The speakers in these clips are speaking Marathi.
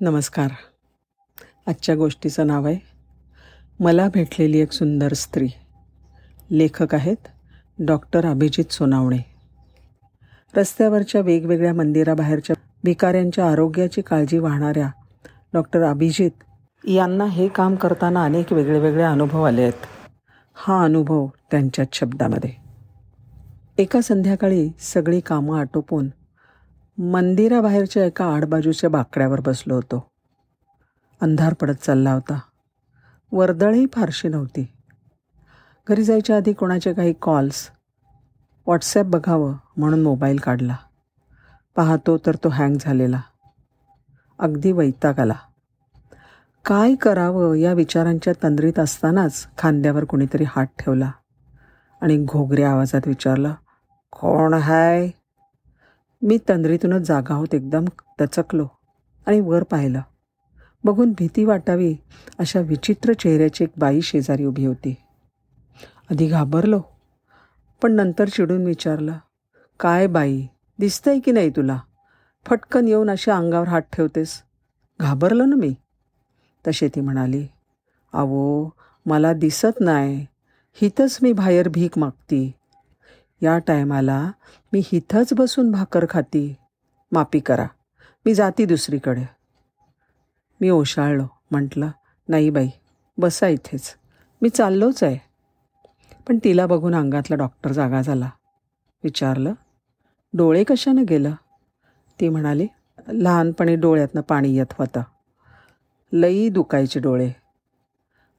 नमस्कार. आजच्या गोष्टीचं नाव आहे मला भेटलेली एक सुंदर स्त्री. लेखक आहेत डॉक्टर अभिजित सोनावणे. रस्त्यावरच्या वेगवेगळ्या मंदिराबाहेरच्या भिकाऱ्यांच्या आरोग्याची काळजी वाहणाऱ्या डॉक्टर अभिजित यांना हे काम करताना अनेक वेगळे वेगळे अनुभव आले आहेत. हा अनुभव त्यांच्याच शब्दामध्ये. एका संध्याकाळी सगळी कामं आटोपून मंदिराबाहेरच्या एका आडबाजूच्या बाकड्यावर बसलो होतो. अंधार पडत चालला होता. वर्दळही फारशी नव्हती. घरी जायच्या आधी कोणाचे काही कॉल्स व्हॉट्सॲप बघावं म्हणून मोबाईल काढला. पाहतो तर तो हँग झालेला. अगदी वैताग आला. काय करावं या विचारांच्या तंद्रीत असतानाच खांद्यावर कुणीतरी हात ठेवला आणि घोगऱ्या आवाजात विचारलं कोण हाय? मी तंद्रीतूनच जागा होत एकदम दचकलो आणि वर पाहिलं. बघून भीती वाटावी अशा विचित्र चेहऱ्याची एक बाई शेजारी उभी होती. आधी घाबरलो पण नंतर चिडून विचारलं काय बाई दिसतंय की नाही तुला? फटकन येऊन अशा अंगावर हात ठेवतेस. घाबरलो ना मी. तसे ती म्हणाली अहो मला दिसत नाही. हीतच मी बाहेर भीक मागती. या टायमाला मी हिथंच बसून भाकर खाती. मापी करा. मी जाती दुसरीकडे. मी ओशाळलो. म्हटलं नाही बाई बसा इथेच. मी चाललोच आहे. पण तिला बघून अंगातला डॉक्टर जागा झाला. विचारलं डोळे कशानं गेलं? ती म्हणाली लहानपणी डोळ्यातनं पाणी येत होतं. लई दुखायचे डोळे.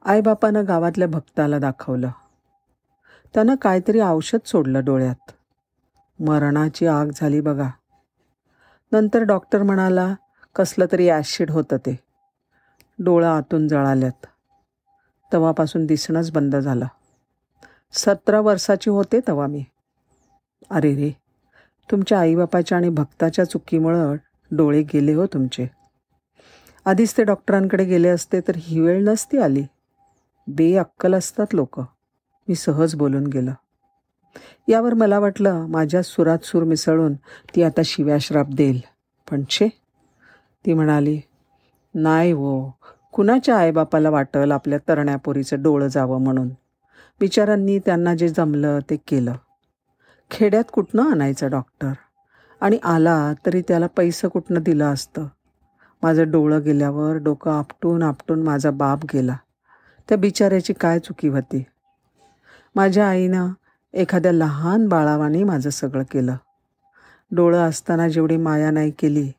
आईबापानं गावातल्या भक्ताला दाखवलं. त्यानं काहीतरी औषध सोडलं डोळ्यात. मरणाची आग झाली बघा. नंतर डॉक्टर म्हणाला कसलं तरी ॲसिड होतं ते. डोळं आतून जळाल्यात. तवापासून दिसणंच बंद झालं. सतरा वर्षाची होते तवा मी. अरे रे तुमच्या आईबापाच्या आणि भक्ताच्या चुकीमुळं डोळे गेले हो तुमचे. आधीच ते डॉक्टरांकडे गेले असते तर ही वेळ नसती आली. बेअक्कल असतात लोक. मी सहज बोलून गेलं. यावर मला वाटलं माझ्या सुरात सूर मिसळून ती आता शिव्याश्राप देईल. पण छे ती म्हणाली नाही हो कुणाच्या आईबापाला वाटल आपल्या तरण्यापोरीचं डोळं जावं म्हणून. बिचारांनी त्यांना जे जमलं ते केलं. खेड्यात कुठनं आणायचं डॉक्टर? आणि आला तरी त्याला पैसं कुठनं दिलं असतं? माझं डोळं गेल्यावर डोकं आपटून आपटून माझा बाप गेला. त्या बिचाऱ्याची काय चुकी होती? माझ्या आईनं एखाद्या लहान बाळावाने माझं सगळं केलं. डोळं असताना जेवढी माया नाही केली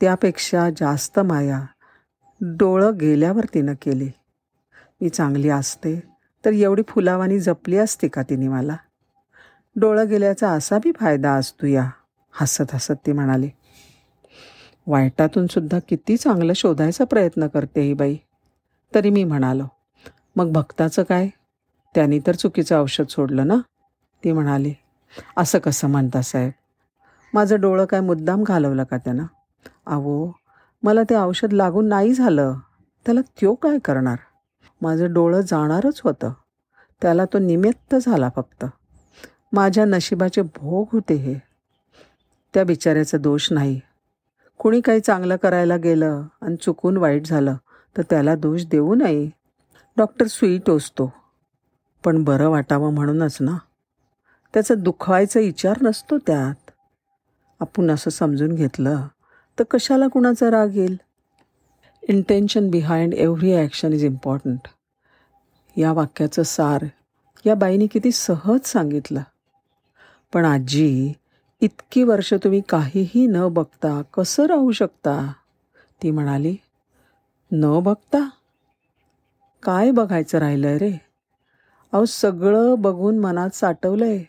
त्यापेक्षा जास्त माया डोळं गेल्यावर तिनं केली. मी चांगली असते तर एवढी फुलावानी जपली असते का तिने मला? डोळं गेल्याचा असा बी फायदा असतो या हसत हसत ती म्हणाली. वाईटातून सुद्धा किती चांगलं शोधायचा प्रयत्न करते ही बाई. तरी मी म्हणालो मग भक्ताचं काय? त्यांनी तर चुकीचं औषध सोडलं ना? ती म्हणाली असं कसं म्हणता साहेब? माझं डोळं काय मुद्दाम घालवलं का त्यानं? अहो मला ते औषध लागून नाही झालं. त्याला त्यो काय करणार? माझं डोळं जाणारच होतं. त्याला तो निमित्त झाला फक्त. माझ्या नशिबाचे भोग होते हे. त्या बिचाऱ्याचा दोष नाही. कुणी काही चांगलं करायला गेलं आणि चुकून वाईट झालं तर त्याला दोष देऊ नये. डॉक्टर सुई टोचतो पण बरं वाटावं म्हणूनच ना. त्याचा दुखवायचा विचार नसतो त्यात. आपण असं समजून घेतलं तर कशाला कुणाचा राग येईल? Intention behind every action is important या वाक्याचं सार या बाईने किती सहज सांगितलं. पण आजी इतकी वर्ष तुम्ही काहीही न बघता कसं राहू शकता? ती म्हणाली न बघता? काय बघायचं राहिलं रे? अहो सगळं बघून मनात साठवलंय.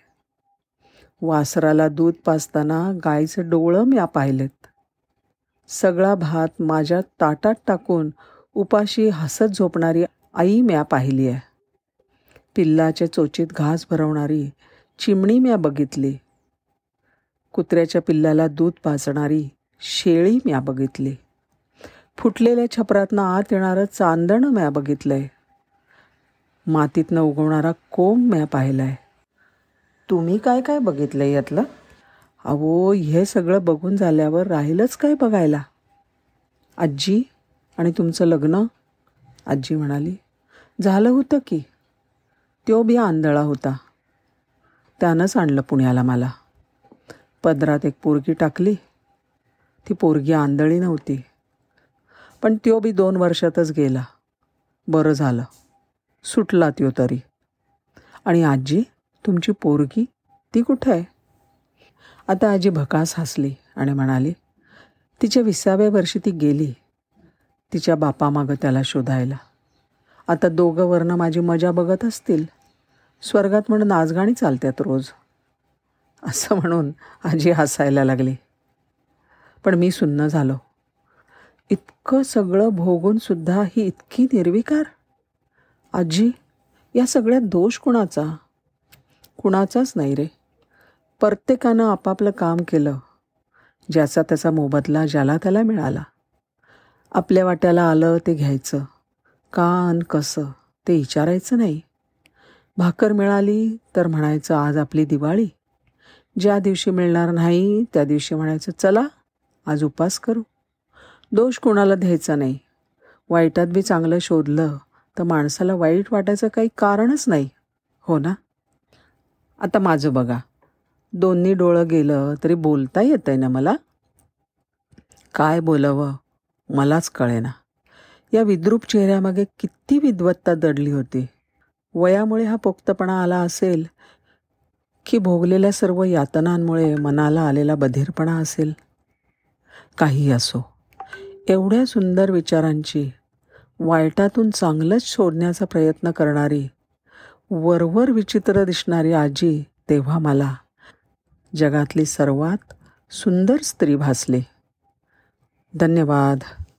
वासराला दूध पाजताना गायीचं डोळं म्या पाहिलेत. सगळा भात माझ्या ताटात टाकून उपाशी हसत झोपणारी आई म्या पाहिली आहे. पिल्लाच्या चोचीत घास भरवणारी चिमणी म्या बघितली. कुत्र्याच्या पिल्लाला दूध पाजणारी शेळी म्या बघितली. फुटलेल्या छपरातनं आत येणारं चांदणं म्या बघितलंय. मातीतनं उगवणारा कोंब म्या आहे तुम्ही काय काय बघितलं यातलं? अहो हे सगळं बघून झाल्यावर राहिलंच काय बघायला? आजी आणि तुमचं लग्न? आजी म्हणाली झालं होतं की. तो बी आंधळा होता. त्यानंच आणलं पुण्याला मला. पदरात एक पोरगी टाकली. ती पोरगी आंधळी नव्हती. पण त्यो बी दोन वर्षातच गेला. बरं झालं. सुटला त्यो तरी. आणि आजी तुमची पोरगी ती कुठं आहे? आता आजी भकास हसली आणि म्हणाली तिच्या विसाव्या वर्षी ती गेली तिच्या बापामागं त्याला शोधायला. आता दोघं वर्ण माझी मजा बघत असतील. स्वर्गात म्हणून नाचगाणी चालतात रोज. असं म्हणून आजी हसायला लागली. पण मी सुन्न झालो. इतकं सगळं भोगून सुद्धा ही इतकी निर्विकार? आजी या सगळ्यात दोष कुणाचा? कुणाचाच नाही रे. प्रत्येकानं आपापलं काम केलं ज्याचा त्याचा मोबदला ज्याला त्याला मिळाला. आपल्या वाट्याला आलं ते घ्यायचं का अन कसं ते विचारायचं नाही. भाकर मिळाली तर म्हणायचं आज आपली दिवाळी. ज्या दिवशी मिळणार नाही त्या दिवशी म्हणायचं चला आज उपास करू. दोष कोणाला द्यायचा नाही. वाईटात बी चांगलं शोधलं तर माणसाला वाईट वाटायचं काही कारणच नाही. हो ना? आता माझं बघा. दोन्ही डोळं गेलं तरी बोलता येत आहे ना मला? काय बोलावं? मलाच कळेना. या विद्रूप चेहऱ्यामागे किती विद्वत्ता दडली होती. वयामुळे हा पोक्तपणा आला असेल की भोगलेल्या सर्व यातनांमुळे मनाला आलेला बधीरपणा असेल? काही असो. एवढ्या सुंदर विचारांची वाईटातून चांगलंच शोधण्याचा प्रयत्न करणारी वरवर विचित्र दिसणारी आजी तेव्हा मला जगातली सर्वात सुंदर स्त्री भासली. धन्यवाद.